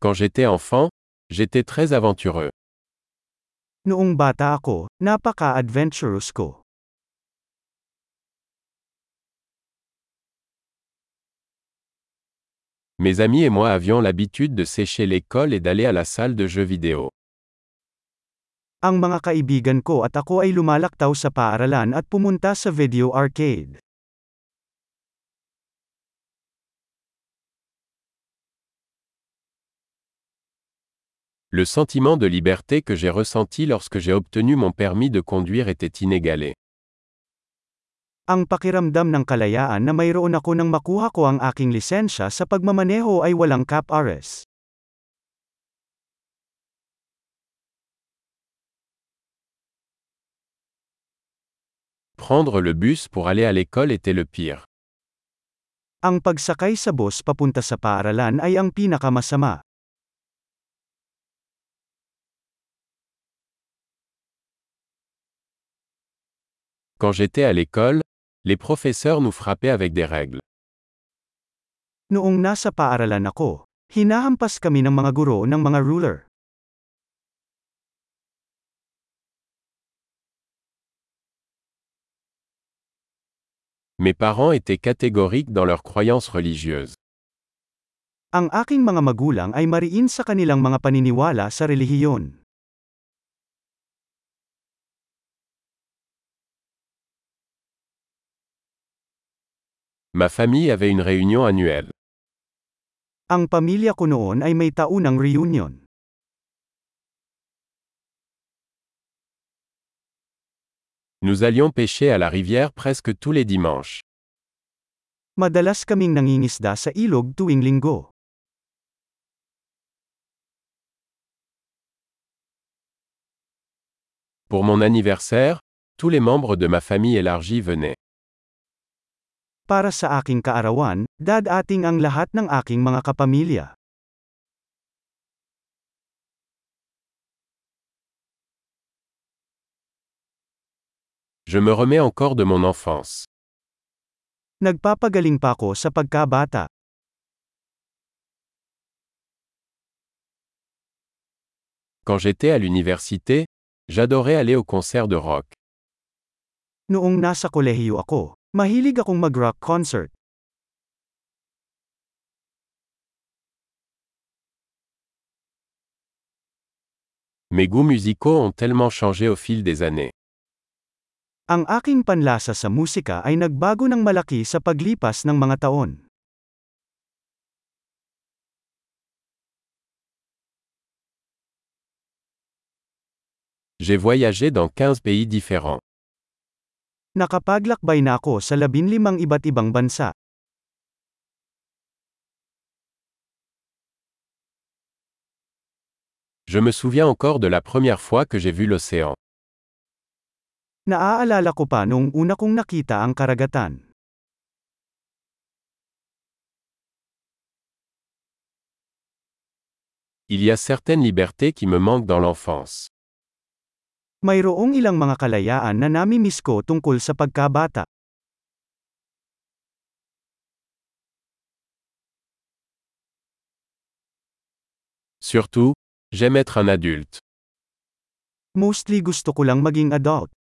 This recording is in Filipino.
Quand j'étais enfant, j'étais très aventureux. Noong bata ako, napaka-adventurous ko. Mes amis et moi avions l'habitude de sécher l'école et d'aller à la salle de jeux vidéo. Ang mga kaibigan ko at ako ay lumalaktaw sa paaralan at pumunta sa video arcade. Le sentiment de liberté que j'ai ressenti lorsque j'ai obtenu mon permis de conduire était inégalé. Ang pakiramdam ng kalayaan na mayroon ako nang makuha ko ang aking lisensya sa pagmamaneho ay walang cap ares. Prendre le bus pour aller à l'école était le pire. Ang pagsakay sa bus papunta sa paaralan ay ang pinakamasama. Quand j'étais à l'école, les professeurs nous frappaient avec des règles. Noong nasa paaralan ako, hinahampas kami ng mga guro ng mga ruler. Mes parents étaient catégoriques dans leurs croyances religieuses. Ang aking mga magulang ay mariin sa kanilang mga paniniwala sa relihiyon. Ma famille avait une réunion annuelle. Ang pamilya ko noon ay may taunang reunion. Nous allions pêcher à la rivière presque tous les dimanches. Madalas kaming nangingisda sa ilog tuwing linggo. Pour mon anniversaire, tous les membres de ma famille élargie venaient. Para sa aking kaarawan, dadating ang lahat ng aking mga kapamilya. Je me remets encore de mon enfance. Nagpapagaling pa ako sa pagkabata. Quand j'étais à l'université, j'adorais aller au concert de rock. Noong nasa kolehiyo ako, mahilig akong mag-rock concert. Mes goûts musicaux ont tellement changé au fil des années. Ang aking panlasa sa musika ay nagbago ng malaki sa paglipas ng mga taon. J'ai voyagé dans 15 pays différents. Nakapaglakbay na ako sa labinlimang iba't ibang bansa. Je me souviens encore de la première fois que j'ai vu l'océan. Naaalala ko pa noong una kong nakita ang karagatan. Il y a certaines libertés qui me manquent dans l'enfance. Mayroong ilang mga kalayaan na nami-miss ko tungkol sa pagkabata. Surtout, j'aime être un adulte. Mostly gusto ko lang maging adult.